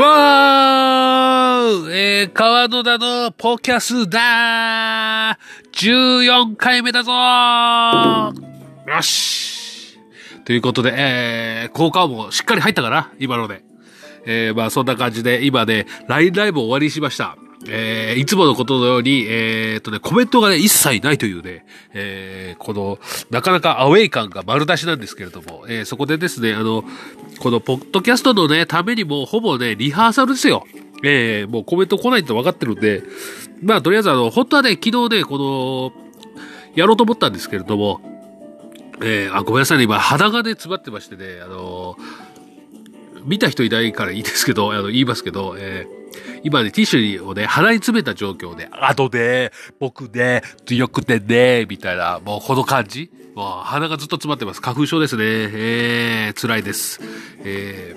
わーえー、川野田のポキャスだー !14 回目だぞよしということで、えー、効果音もしっかり入ったかな？今ので。えー、まあそんな感じで、今ね、LINE ライブ終わりしました。えー、いつものことのように、えー、っとね、コメントがね、一切ないというね、えー、この、なかなかアウェイ感が丸出しなんですけれども、えー、そこでですね、あの、このポッドキャストのね、ためにも、ほぼね、リハーサルですよ。えー、もうコメント来ないって分かってるんで、まあ、とりあえずあの、本当はね、昨日ね、この、やろうと思ったんですけれども、えー、あ、ごめんなさいね、今、肌がね、詰まってましてね、あの見た人いないからいいですけど、あの、言いますけど、えー、今ね、ティッシュをね、払い詰めた状況で、あとで、僕ね、強くてね、みたいな、もうこの感じもう鼻がずっと詰まってます。花粉症ですね。えー、辛いです。え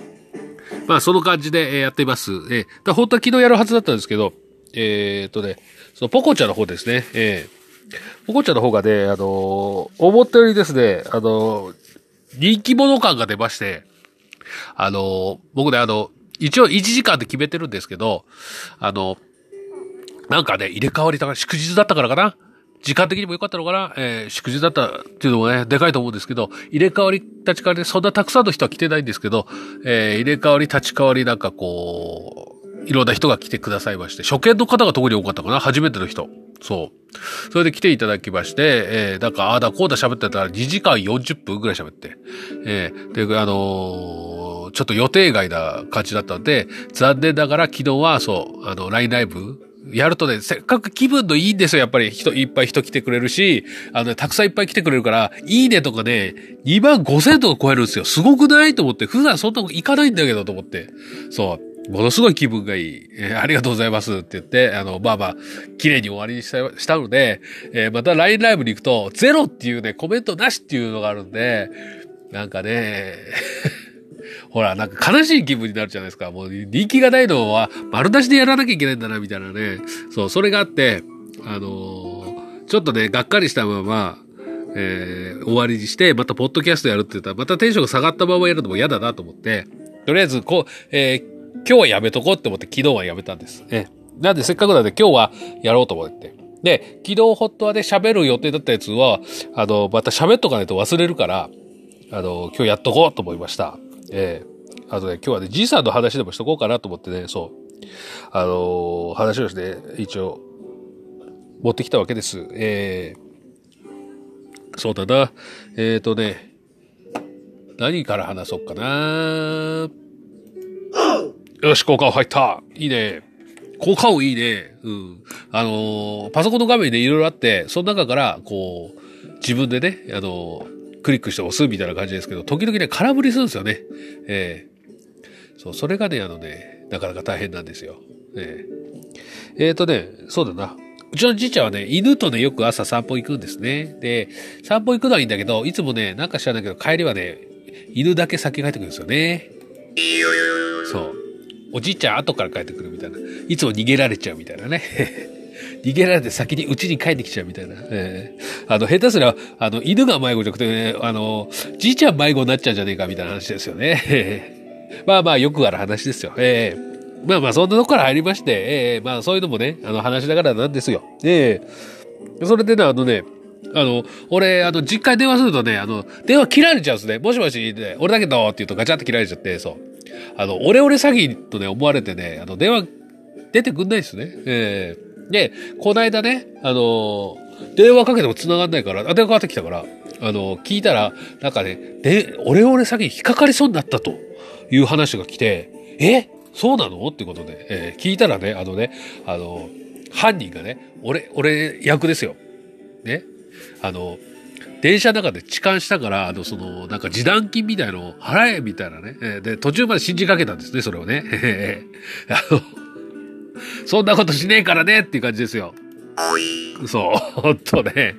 ー、まあその感じでやっています。えー、本当は昨日やるはずだったんですけど、えー、っとね、そのポコちゃんの方ですね。えー、ポコちゃんの方がね、あのー、思ったよりですね、あのー、人気者感が出まして、あのー、僕ね、あの、一応1時間で決めてるんですけど、あの、なんかね、入れ替わりだから、祝日だったからかな。時間的にも良かったのかなえー、祝日だったっていうのもね、でかいと思うんですけど、入れ替わり立ち替わりで、そんなたくさんの人は来てないんですけど、えー、入れ替わり立ち替わりなんかこう、いろんな人が来てくださいまして、初見の方が特に多かったかな初めての人。そう。それで来ていただきまして、えー、なんか、ああだこうだ喋ってたら2時間40分ぐらい喋って、えー、で、あのーちょっと予定外な感じだったんで、残念ながら昨日はそう、あの、LINE ライブやるとね、せっかく気分のいいんですよ。やっぱり人、いっぱい人来てくれるし、あの、ね、たくさんいっぱい来てくれるから、いいねとかね、2万5千とか超えるんですよ。すごくないと思って、普段そんなこと行かないんだけどと思って。そう。ものすごい気分がいい。えー、ありがとうございますって言って、あの、まあまあ、綺麗に終わりにしたしたので、えー、また LINE ライブに行くと、ゼロっていうね、コメントなしっていうのがあるんで、なんかね、ほら、なんか悲しい気分になるじゃないですか。もう人気がないのは丸出しでやらなきゃいけないんだな、みたいなね。そう、それがあって、あのー、ちょっとね、がっかりしたまま、えー、終わりにして、またポッドキャストやるって言ったら、またテンションが下がったままやるのも嫌だなと思って、とりあえず、こう、えー、今日はやめとこうって思って昨日はやめたんです。えなんでせっかくなんで今日はやろうと思って。で、昨日ホットアで喋る予定だったやつは、あの、また喋っとかないと忘れるから、あの、今日やっとこうと思いました。ええー、あとね、今日はね、じいさんの話でもしとこうかなと思ってね、そう。あのー、話をして、一応、持ってきたわけです。ええー、そうだな。えっ、ー、とね、何から話そうかな。よし、効果音入った。いいね。効果音いいね。うん。あのー、パソコンの画面でいろいろあって、その中から、こう、自分でね、あのー、クリックして押すみたいな感じですけど、時々ね、空振りするんですよね。ええー、そう、それがね、あのね、なかなか大変なんですよ。ええー、えー、とね、そうだな。うちのじいちゃんはね、犬とね、よく朝散歩行くんですね。で、散歩行くのはいいんだけど、いつもね、なんか知らないけど、帰りはね、犬だけ先帰ってくるんですよね。そう。おじいちゃん後から帰ってくるみたいな。いつも逃げられちゃうみたいなね。逃げられて先に家に帰ってきちゃうみたいな。えー、あの、下手すら、あの、犬が迷子じゃなくて、ね、あの、じいちゃん迷子になっちゃうんじゃねえかみたいな話ですよね。まあまあ、よくある話ですよ。えー、まあまあ、そんなとこから入りまして、えー、まあそういうのもね、あの、話しながらなんですよ。えー、それでね、あのね、あの、俺、あの、実家に電話するとね、あの、電話切られちゃうんですね。もしもし、ね、俺だけどって言うとガチャって切られちゃって、そう。あの、オレオレ詐欺とね、思われてね、あの、電話出てくんないですね。ええーで、こないだね、あの電話かけても繋がんないから、あ、電話かかってきたから、あの聞いたら、なんかね、で、俺俺詐欺引っかかりそうになったという話が来て、え？そうなの？ってことで、えー、聞いたらね、あのね、あの、犯人がね、俺、俺役ですよ。ね？あの、電車の中で痴漢したから、あの、その、なんか示談金みたいのを払えみたいなね。で、途中まで信じかけたんですね、それをね。あの、そんなことしねえからねっていう感じですよ。そう、ほんとね。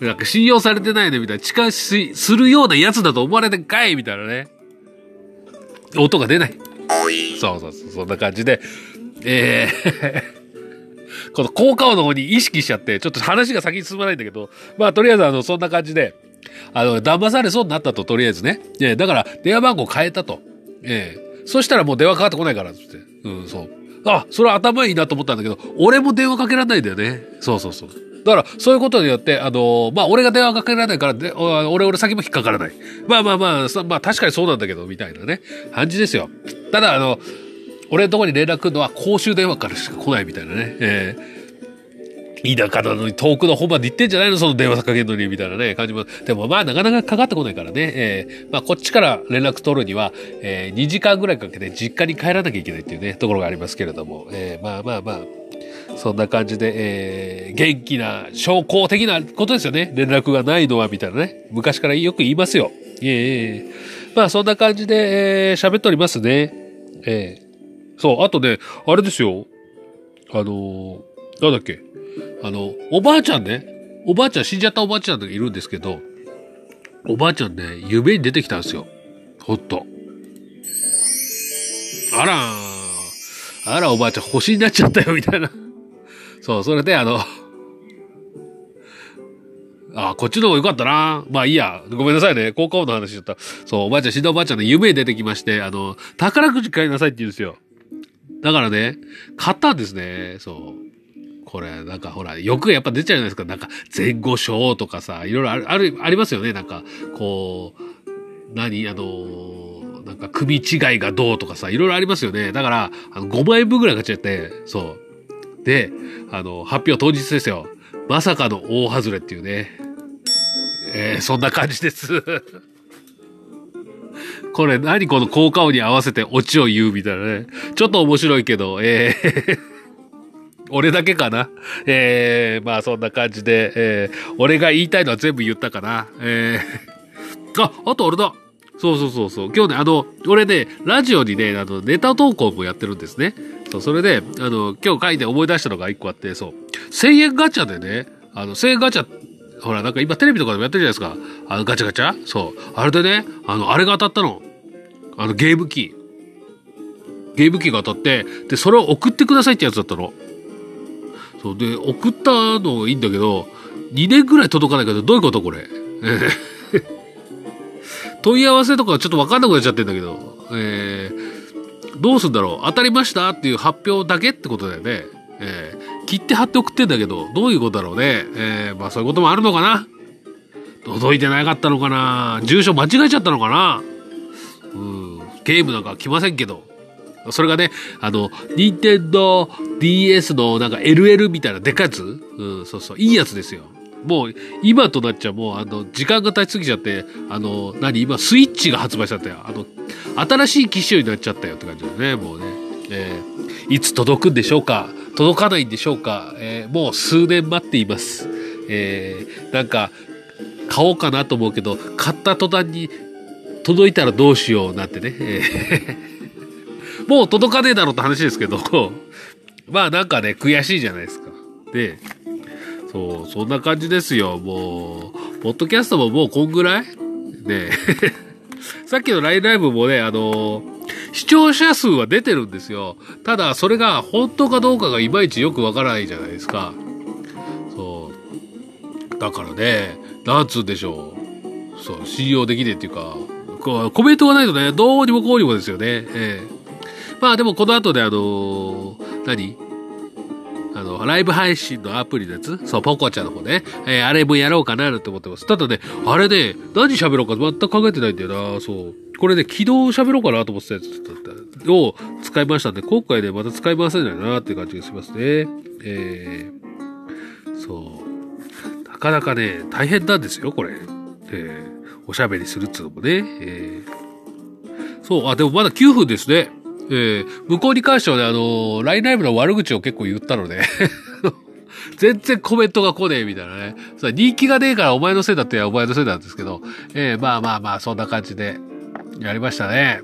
なんか信用されてないねみたいな、近しするようなやつだと思われてんかいみたいなね。音が出ない。そうそうそう、そんな感じで。えー この効果音の方に意識しちゃって、ちょっと話が先に進まないんだけど、まあとりあえずあの、そんな感じで、あの、騙されそうになったと、とりあえずね。えだから、電話番号変えたと。ええそしたらもう電話かかってこないから、つって。うん、そう。あ、それは頭いいなと思ったんだけど、俺も電話かけられないんだよね。そうそうそう。だから、そういうことによって、あのまあ、俺が電話かけられないから、で、俺、俺先も引っかからない。まあまあまあ、まあ、確かにそうなんだけど、みたいなね、感じですよ。ただ、あの、俺のとこに連絡来るのは公衆電話からしか来ないみたいなね。えー、田舎なのに遠くの方まで行ってんじゃないの？その電話かけるのに、みたいなね、感じも。でもまあなかなかかかってこないからね。えー、まあこっちから連絡取るには、えー、2時間ぐらいかけて実家に帰らなきゃいけないっていうね、ところがありますけれども。えー、まあまあまあ、そんな感じで、えー、元気な、証拠的なことですよね。連絡がないのは、みたいなね。昔からよく言いますよ。ええー、まあそんな感じで、えー、喋っておりますね。ええーそう、あとね、あれですよ。あのー、なんだっけ。あの、おばあちゃんね。おばあちゃん、死んじゃったおばあちゃんがいるんですけど、おばあちゃんね、夢に出てきたんですよ。ほっと。あらあら、おばあちゃん星になっちゃったよ、みたいな。そう、それで、あの、あ、こっちの方が良かったな。まあいいや。ごめんなさいね。効果音の話しちゃった。そう、おばあちゃん、死んだおばあちゃんの夢に出てきまして、あの、宝くじ買いなさいって言うんですよ。だからね、買ったんですね。そう。これ、なんかほら、よくやっぱ出ちゃうじゃないですか。なんか、前後賞とかさ、いろいろある、ある、ありますよね。なんか、こう、何あの、なんか組違いがどうとかさ、いろいろありますよね。だから、あの、5万円分ぐらい買っちゃって、そう。で、あの、発表当日ですよ。まさかの大外れっていうね。えー、そんな感じです。これ何この効果音に合わせてオチを言うみたいなね。ちょっと面白いけど、えー俺だけかなえー、まあそんな感じで、えー、俺が言いたいのは全部言ったかな。えー、あ、あと俺だ。そうそうそうそう。今日ね、あの、俺ね、ラジオにね、あの、ネタ投稿もやってるんですね。そう、それで、あの、今日書いて思い出したのが一個あって、そう。1000円ガチャでね、あの、1000円ガチャほら、なんか今テレビとかでもやってるじゃないですか。あの、ガチャガチャ？そう。あれでね、あの、あれが当たったの。あの、ゲーム機。ゲーム機が当たって、で、それを送ってくださいってやつだったの。そう。で、送ったのいいんだけど、2年ぐらい届かないけど、どういうことこれ？問い合わせとかちょっとわかんなくなっちゃってんだけど、えー、どうすんだろう？当たりましたっていう発表だけってことだよね。えー、切って貼って送ってんだけど、どういうことだろうね？えー、まあそういうこともあるのかな？届いてなかったのかな？住所間違えちゃったのかな？うん、ゲームなんか来ませんけど。それがね、あの、任天堂 DS のなんか LL みたいなでかいやつ？うん、そうそう、いいやつですよ。もう、今となっちゃもう、あの、時間が経ちすぎちゃって、あの、何？今、スイッチが発売されたよ。あの、新しい機種になっちゃったよって感じだね、もうね。えー、いつ届くんでしょうか？届かないんでしょうか、えー、もう数年待っています。えー、なんか、買おうかなと思うけど、買った途端に届いたらどうしようなんてね。えー、もう届かねえだろって話ですけど、まあなんかね、悔しいじゃないですか。で、そう、そんな感じですよ。もう、ポッドキャストももうこんぐらい？ね さっきの LINE ライブもね、あのー視聴者数は出てるんですよ。ただ、それが本当かどうかがいまいちよくわからないじゃないですか。そう。だからね、なんつうんでしょう。そう、信用できねえっていうか、こうコメントがないとね、どうにもこうにもですよね。ええまあでもこの後であの、何？あの、ライブ配信のアプリのやつ？そう、ポコちゃんの方ね。えー、あれもやろうかなって思ってます。ただね、あれね、何喋ろうか全く考えてないんだよな、そう。これね、起動喋ろうかなと思ってたやつだったを使いましたんで、今回ね、また使い回せないなって感じがしますね。えー、そう。なかなかね、大変なんですよ、これ。えー、おしゃべりするっつうのもね。えー、そう、あ、でもまだ9分ですね。えー、向こうに関してはね、あのー、ラインライブの悪口を結構言ったので 全然コメントが来ねえみたいなね。人気がねえからお前のせいだってお前のせいなんですけど、えー、まあまあまあ、そんな感じでやりましたね。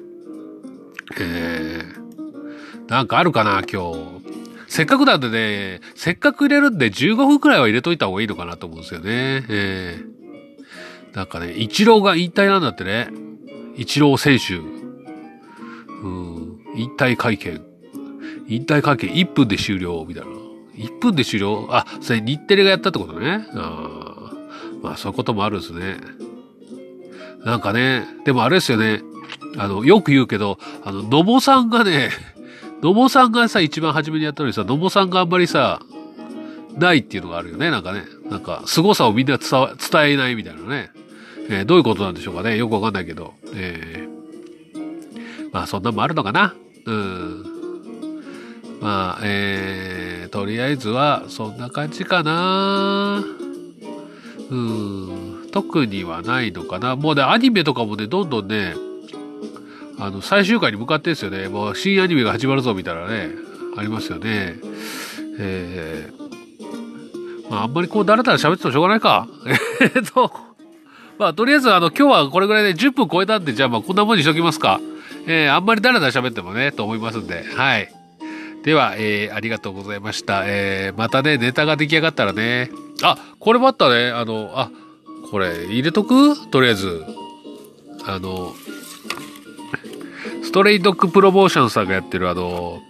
えー、なんかあるかな、今日。せっかくなんでね、せっかく入れるんで15分くらいは入れといた方がいいのかなと思うんですよね。えー、なんかね、イチローが引退なんだってね。イチロー選手。うん、引退会見。引退会見1分で終了、みたいな。1分で終了？あ、それ日テレがやったってことね。あまあそういうこともあるんですね。なんかね、でもあれですよね。あの、よく言うけど、あの、のぼさんがね、のぼさんがさ、一番初めにやったのにさ、のぼさんがあんまりさ、ないっていうのがあるよね、なんかね。なんか、凄さをみんな伝伝えないみたいなね。えー、どういうことなんでしょうかね。よくわかんないけど。えー、まあ、そんなもあるのかな。うん。まあ、えー、とりあえずは、そんな感じかな。うん。特にはないのかな。もうね、アニメとかもね、どんどんね、あの、最終回に向かってですよね。もう新アニメが始まるぞ、みたいなね、ありますよね。えー、まあ、あんまりこう、だらだら喋ってもしょうがないか。えっと、まあ、とりあえず、あの、今日はこれぐらいで10分超えたんで、じゃあまあ、こんなもんにしときますか。えー、あんまりだらだら喋ってもね、と思いますんで、はい。では、えー、ありがとうございました。えー、またね、ネタが出来上がったらね、あ、これもあったね、あの、あ、これ、入れとく？とりあえず。あの、ストレイドッグプロモーションさんがやってるあの、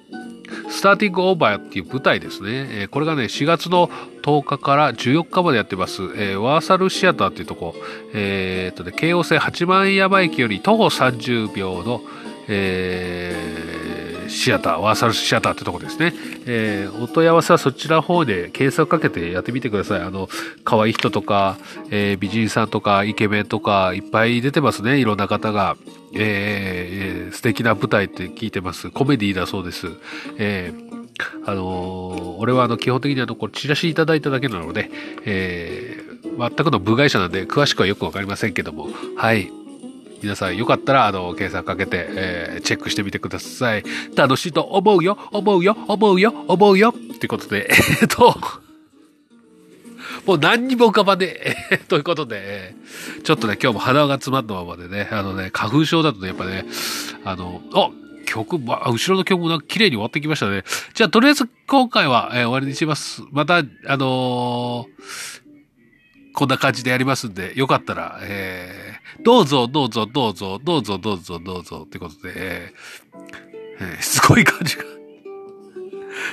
スターティングオーバーっていう舞台ですね。え、これがね、4月の10日から14日までやってます。えー、ワーサルシアターっていうとこ、えー、っとね、京王線八幡山駅より徒歩30秒の、えー、シアター、ワーサルシアターってとこですね。えー、お問い合わせはそちらの方で検索かけてやってみてください。あの、可愛い人とか、えー、美人さんとか、イケメンとか、いっぱい出てますね。いろんな方が。えー、素敵な舞台って聞いてます。コメディだそうです。えーあの、俺はあの基本的にあの、これチラシいただいただけなので、えー、全くの部外者なんで詳しくはよくわかりませんけども、はい。皆さんよかったら、あの、検索かけて、えー、チェックしてみてください。楽しいと思うよ、思うよ、思うよ、思うよ。ってことで、えっと、もう何にも浮かばねえ。ということで、ちょっとね、今日も鼻が詰まったままでね、あのね、花粉症だとね、やっぱね、あの、あ曲、ま、後ろの曲もなんか綺麗に終わってきましたね。じゃあ、とりあえず今回は、えー、終わりにします。また、あのーこんな感じでやりますんで、よかったら、えー、どうぞ、どうぞ、どうぞ、どうぞ、どうぞ、どうぞ、ってことで、えー、え、すごい感じが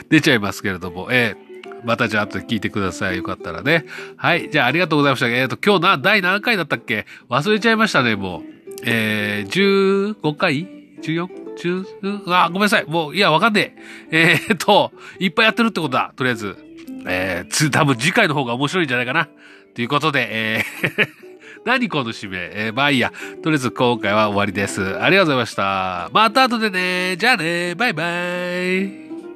出ちゃいますけれども、えー、またじゃあ後で聞いてください。よかったらね。はい。じゃあありがとうございました。えっ、ー、と、今日な、第何回だったっけ？忘れちゃいましたね、もう。えー、15回 ?14? 10? あ、ごめんなさい。もう、いや、わかんねえ。えー、っと、いっぱいやってるってことだ。とりあえず。えー、つ、多分次回の方が面白いんじゃないかな。ということで、えー何この締め？えー、まあいいや。とりあえず今回は終わりです。ありがとうございました。また後でね。じゃあね。バイバイ。